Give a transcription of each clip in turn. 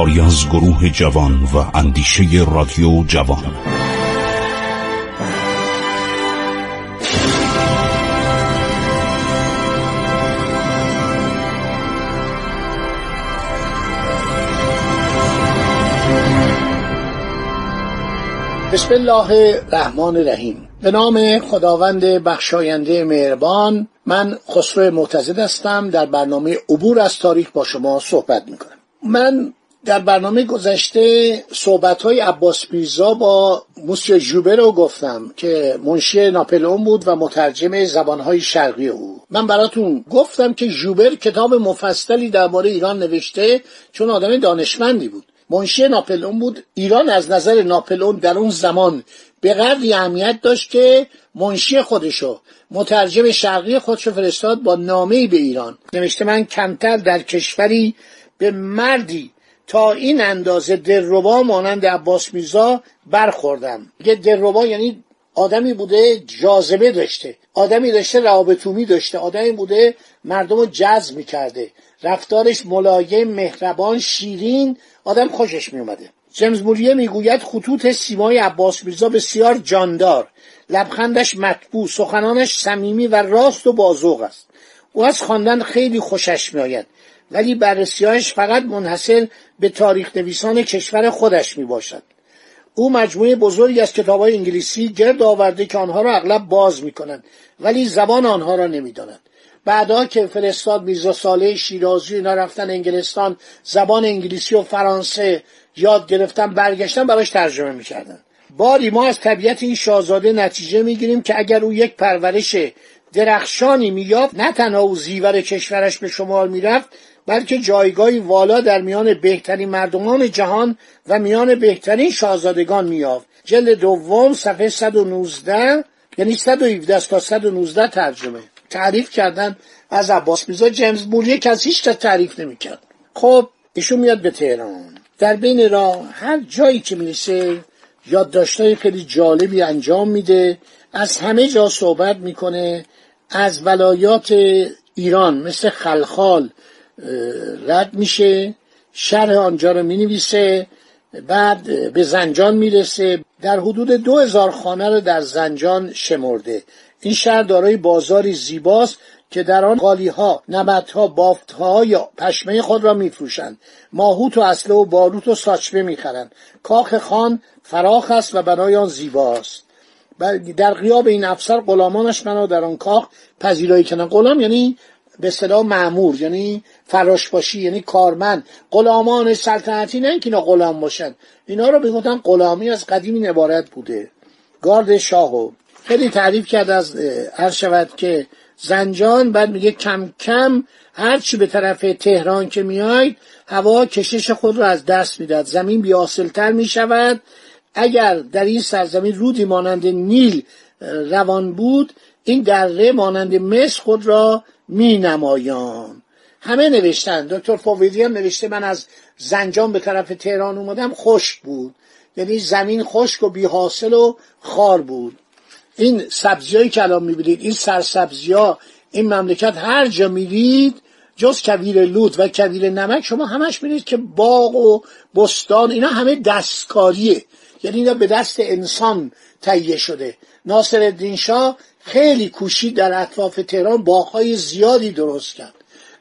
کاری از گروه جوان و اندیشه رادیو جوان. بسم الله الرحمن الرحیم. به نام خداوند بخشاینده مهربان من خسرو معتزد هستم. در برنامه عبور از تاریخ با شما صحبت می‌کنم. من در برنامه گذشته صحبت های عباس میرزا با موسیو ژوبر رو گفتم که منشی ناپلئون بود و مترجم زبانهای شرقی او. من براتون گفتم که ژوبر کتاب مفصلی درباره ایران نوشته چون آدم دانشمندی بود. منشی ناپلئون بود. ایران از نظر ناپلئون در اون زمان به قدری اهمیت داشت که منشی خودشو مترجم شرقی خودشو فرستاد با نامه به ایران. نوشته من کمتر در کشوری به مردی تا این اندازه دلربا مانند عباس میرزا برخوردم. یه دلربا یعنی آدمی بوده جاذبه داشته. آدمی داشته روابطومی داشته. آدمی بوده مردم رو جذب می‌کرده. رفتارش ملایم مهربان شیرین آدم خوشش میومده. جیمز موریه می‌گوید خطوط سیمای عباس میرزا بسیار جاندار. لبخندش مطبوع سخنانش صمیمی و راست و بازوق است. او از خواندن خیلی خوشش میآید. ولی بررسیهایش فقط منحصر به تاریخ نویسان کشور خودش می باشد. او مجموعه بزرگی از کتاب های انگلیسی گرد آورده که آنها را اغلب باز می کنند ولی زبان آنها را نمی دانند. بعدا که فرستاد میرزا ساله شیرازی اینا رفتن انگلستان زبان انگلیسی و فرانسه یاد گرفتن برگشتن براش ترجمه می‌کردن باری ما از طبیعت این شاهزاده نتیجه می‌گیریم که اگر او یک پرورش درخشانی مییافت نه تنها او زیور کشورش به شمار می‌رفت بلکه جایگاهی والا در میان بهترین مردمان جهان و میان بهترین شاهزادگان میافت جلد دوم صفحه 119 یعنی 117 تا 119 ترجمه. تعریف کردن از عباس میرزا جیمز موریه کسی هیچ تعریف نمی‌کرد. خب ایشون میاد به تهران. در بین راه هر جایی که می‌رسه یادداشتهای خیلی جالبی انجام میده. از همه جا صحبت می‌کنه. از ولایات ایران مثل خلخال رد میشه شرح آنجا رو می‌نویسه بعد به زنجان می‌رسه. در حدود دو هزار خانه رو در زنجان شمرده. این شهر دارای بازاری زیباست که در آن قالی ها نمت ها بافت ها یا پشمه خود را میفروشند. ماهوت و اسلحه و باروت و ساچمه می‌خرند. کاخ خان فراخ است و برای آن زیباست. در غیاب این افسر غلامانش منو در آن کاخ پذیرایی کنند غلام یعنی به اصطلاح معمور یعنی فراش باشی یعنی کارمند. غلامان سلطنتی نه اینکه اینا غلام باشن. اینا رو می‌گفتن غلامی از قدیمی عبارت بوده. گارد شاهو. خیلی تعریف کرد از هر شود که زنجان بعد میگه کم کم هرچی به طرف تهران که میاید هوا کشش خود را از دست می‌داد زمین بیاسلتر می‌شود. اگر در این سرزمین رودی مانند نیل روان بود این دره مانند مصر خود را می نمایان همه نوشتن. دکتر فاویدی هم نوشته من از زنجان به طرف تهران اومدم خشک بود. یعنی زمین خشک و بیحاصل و خار بود. این سبزیایی که الان می‌بینید این سرسبزی ها این مملکت هر جا میرید جز کویر لود و کویر نمک شما همش میرید که باغ و بستان اینا همه دستکاریه. یعنی اینا به دست انسان تهیه شده. ناصر الدین شاه خیلی کوشید در اطراف تهران باغهای زیادی درست کرد.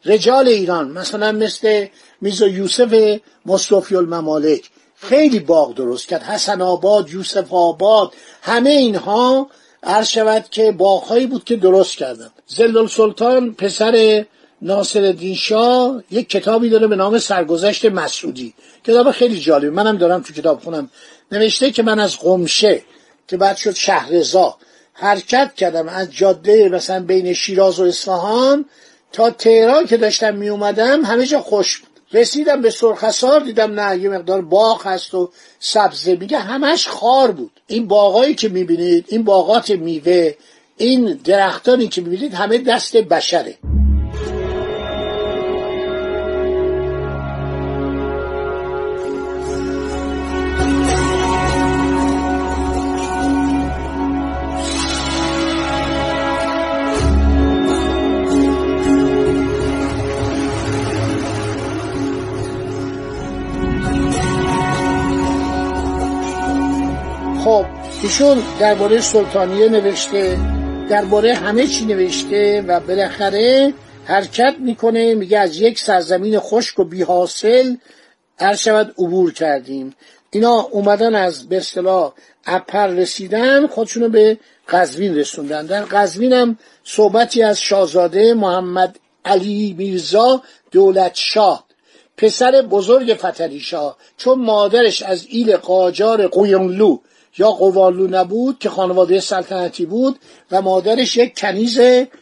رجال ایران مثلا مثل میزا یوسف مصطفی الممالک خیلی باغ درست کرد. حسن آباد یوسف آباد همه اینها عرض شود که باغهایی بود که درست کردن زلال سلطان پسر ناصر شاه یک کتابی داره به نام سرگذشت مسعودی کتاب خیلی جالب منم دارم تو کتاب خونم. نوشته که من از قمشه که بعد شد شهرزا حرکت کردم از جاده مثلا بین شیراز و اصفهان تا تهران که داشتم می اومدم همه جا خوش بود. رسیدم به سرخسار دیدم نه یه مقدار باغ هست و سبزه میگه همش خار بود. این باغایی که می‌بینید این باغات میوه این درختانی که می‌بینید همه دست بشره. خب ایشون درباره سلطانیه نوشته درباره همه چی نوشته و بالاخره حرکت می‌کنه میگه از یک سرزمین خشک و بیحاصل هر شود عبور کردیم. اینا اومدن از به اپر رسیدن خودشونو به قزوین رسوندن. در قزوین هم صحبتی از شاهزاده محمد علی میرزا دولت شاه پسر بزرگ فتلی شاه چون مادرش از ایل قاجار قویونلو یا قوالو نبود که خانواده سلطنتی بود و مادرش یک کنیز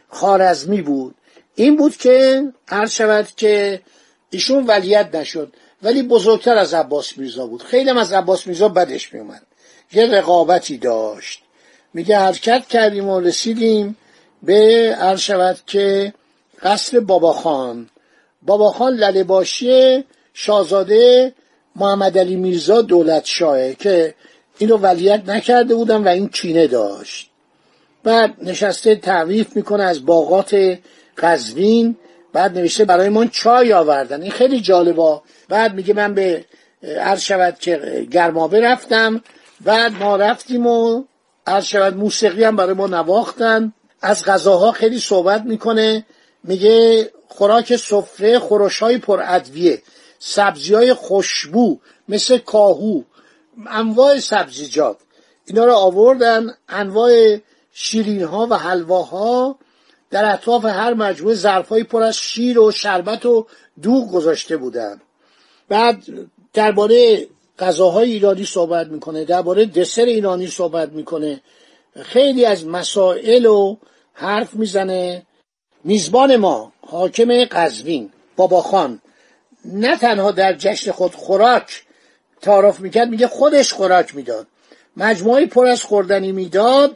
خارزمی بود. این بود که عرض شود که ایشون ولیت نشد ولی بزرگتر از عباس میرزا بود. خیلی از عباس میرزا بدش میومد. یه رقابتی داشت. میگه حرکت کردیم و رسیدیم به عرض شود که قصر بابا خان. بابا خان للباشی شاهزاده محمد علی میرزا دولت شاهه که اینو ولیت نکرده بودن و این چینه داشت. بعد نشسته تعریف می‌کنه از باغات قزوین بعد نوشته برای من چای آوردن. این خیلی جالبا بعد میگه من به عرض شود که گرمابه رفتم بعد ما رفتیم و عرض شود موسیقی هم برای ما نواختن. از غذاها خیلی صحبت می‌کنه. میگه خوراک سفره خورش های پر ادویه سبزی های خوشبو مثل کاهو انواع سبزیجات. اینا رو آوردن انواع شیرین ها و حلواها در اطراف هر مجموعه ظرفای پر از شیر و شربت و دوغ گذاشته بودن. بعد درباره غذاهای ایرانی صحبت می‌کنه درباره دسر ایرانی صحبت می‌کنه. خیلی از مسائل و حرف می‌زنه. میزبان ما حاکم قزوین بابا خان نه تنها در جشن خود خوراک تعارف می‌کرد میگه خودش خوراک می‌داد. مجموعی پر از خوردنی می‌داد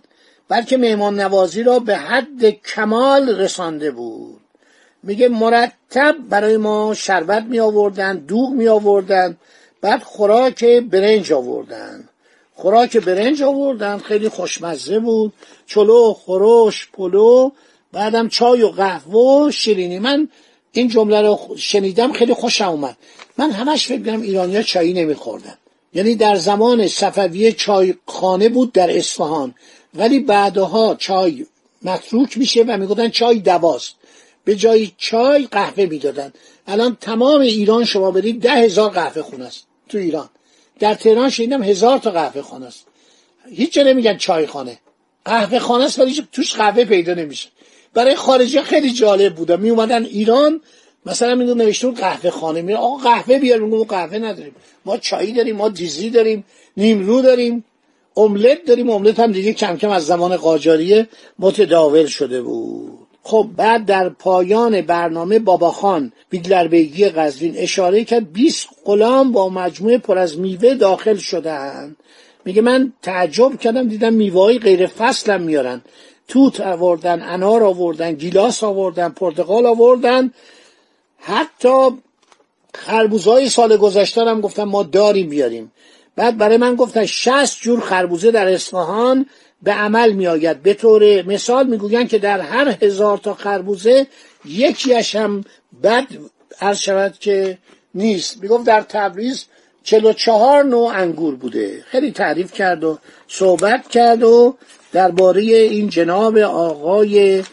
بلکه مهمان نوازی را به حد کمال رسانده بود. میگه مرتب برای ما شربت می آوردن دوغ می آوردن بعد خوراک برنج آوردن. خوراک برنج آوردن خیلی خوشمزه بود. چلو خروش پلو بعدم چای و قهوه و شیرینی. من این جمله رو شنیدم خیلی خوشم اومد. من همش فکر کنم ایرانیا چایی نمیخوردن. یعنی در زمان صفویه چای خانه بود در اصفهان. ولی بعدها چای متروک میشه و می‌گفتن چای دواست. به جای چای قهوه می‌دادن. الان تمام ایران شما برید ده هزار قهوه خونه است تو ایران. در تهران شنیدم هزار تا قهوه خانه است. هیچ جا نمیگن چای خانه قهوه خانه است ولی توش قهوه پیدا نمیشه. برای خارجی خیلی جالب بوده. می اومدن ایران مثلا میگن نوشته قهوه خانه. میره آقا قهوه بیار. میگم قهوه نداریم. ما چایی داریم ما دیزی داریم نیمرو داریم املت داریم. املت هم دیگه کم کم از زمان قاجاریه. متداول شده بود. خب بعد در پایان برنامه باباخان بیگلربیگی قزوین اشاره کرد 20 غلام با مجموعه پر از میوه داخل شدن. میگه من تعجب کردم دیدم میوه غیر فصلم میارن. توت آوردن انار آوردن گیلاس آوردن پرتقال آوردن. حتی خربوزهای سال گذشته هم گفتن ما داریم بیاریم. بعد برای من گفتن 60 جور خربوزه در اصفهان به عمل می آید. به طور مثال می‌گویند که در هر هزار تا خربوزه یکیش هم بد عرض شود که نیست. می‌گفت در تبریز چلو چهار نوع انگور بوده. خیلی تعریف کرد و صحبت کرد و درباره این جناب آقای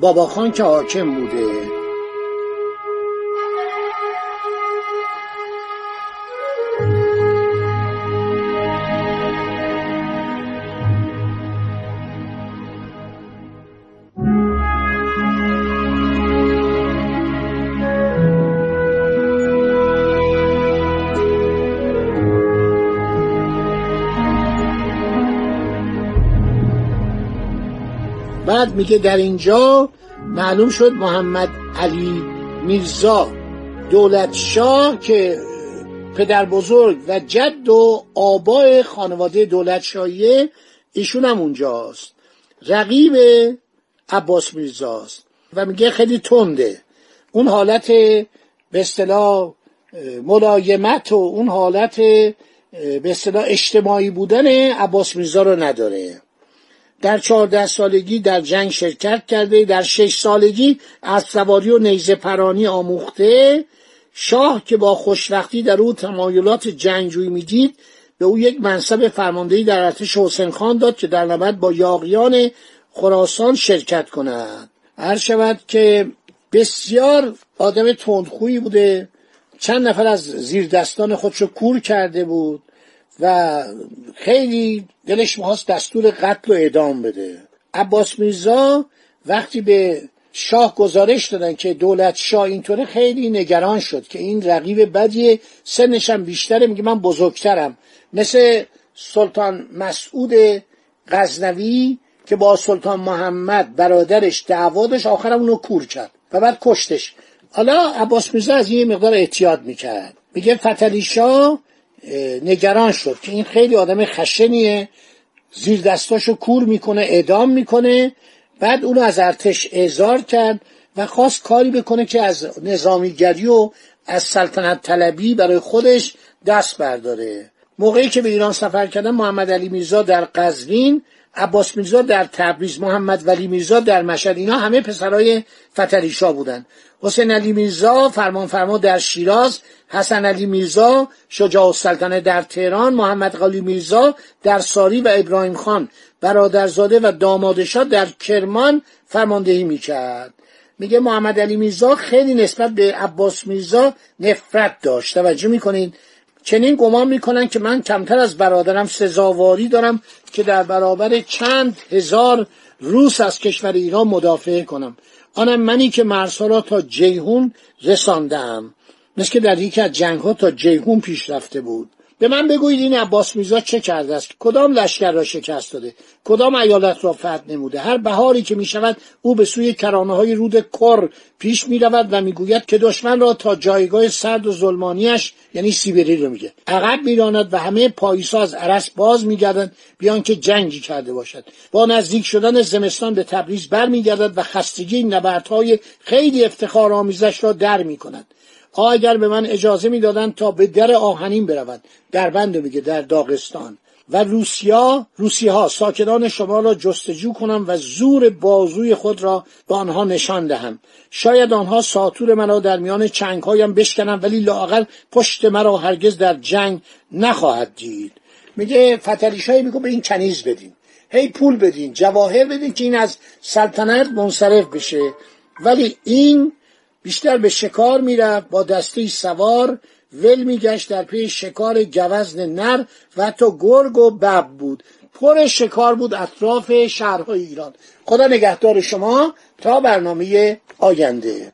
باباخان که حاکم بوده. بعد میگه در اینجا معلوم شد محمد علی میرزا دولت شاه که پدر بزرگ و جد و آبای خانواده دولت شاهیه ایشون هم اونجاست. رقیب عباس میرزاست و میگه خیلی تنده. اون حالت به اصطلاح ملایمت و اون حالت به اصطلاح اجتماعی بودن عباس میرزا رو نداره. در چهارده سالگی در جنگ شرکت کرده در شش سالگی از سواری و نیزه پرانی آموخته. شاه که با خوشوقتی در او تمایلات جنگجویی می‌دید به او یک منصب فرماندهی در ارتش حسین خان داد که در نبرد با یاغیان خراسان شرکت کند. هر شود که بسیار آدم تندخویی بوده. چند نفر از زیر دستان خودشو کور کرده بود. و خیلی دلش می‌خواست دستور قتل و اعدام بده. عباس میرزا وقتی به شاه گزارش دادن که دولت شاه اینطوره خیلی نگران شد که این رقیب بدیه سنشم بیشتره میگه من بزرگترم. مثل سلطان مسعود غزنوی که با سلطان محمد برادرش دعوا داشت آخرم اونو کور کرد و بعد کشتش. حالا عباس میرزا از این مقدار احتیاط می‌کرد. میگه فتلی شاه نگران شد که این خیلی آدم خشنیه زیر دستاشو کور می‌کنه اعدام می‌کنه بعد اونو از ارتش اعزار کرد و خواست کاری بکنه که از نظامیگری و از سلطنت طلبی برای خودش دست برداره. موقعی که به ایران سفر کردن محمد علی میرزا در قزوین عباس میرزا در تبریز محمد ولی میرزا در مشهد اینا همه پسرای فتریشا بودن. حسین علی میرزا فرمان فرما در شیراز حسن علی میرزا شجاع السلطنه در تهران محمد قلی میرزا در ساری و ابراهیم خان. برادرزاده و دامادشاه در کرمان فرماندهی می‌کرد. میگه محمد علی میرزا خیلی نسبت به عباس میرزا نفرت داشت. توجه می‌کنید چنین گمان می‌کنن که من کمتر از برادرم سزاواری دارم که در برابر چند هزار روس از کشور ایران مدافع کنم. آنم منی که مرزها را تا جیهون رساندم مثل که در یکی از جنگ ها تا جیهون پیش رفته بود. به من بگویید این عباس میرزا چه کرده است؟ کدام لشکر را شکست داده؟ کدام ایالت را فتح نموده؟ هر بهاری که می‌شود او به سوی کرانه های رود کر پیش می‌رود و می‌گوید که دشمن را تا جایگاه سرد و ظلمانیش یعنی سیبری رو میگه. عقب میراند و همه پاییسا از عرس باز میگردند بیان که جنگی کرده باشد. با نزدیک شدن زمستان به تبریز برمیگردد و خستگی نبردهای خیلی افتخار آمیزش را در می‌کند. ها اگر به من اجازه می‌دادند تا به در آهنین برود. در بند میگه در داغستان. و روسیا روسی ها ساکنان شما را جستجو کنم و زور بازوی خود را به آنها نشان دهم. شاید آنها ساتور مرا در میان چنگ هایم بشکنم ولی لاقل پشت مرا هرگز در جنگ نخواهد دید. میگه فتلیشایی میگه به این کنیز بدین. هی پول بدین جواهر بدین که این از سلطنت منصرف بشه. ولی این بیشتر به شکار می‌رفت با دسته سوار ول میگشت در پی شکار گوزن نر و حتی گرگ و بب بود. پر شکار بود اطراف شهرهای ایران. خدا نگهدار شما تا برنامه آینده.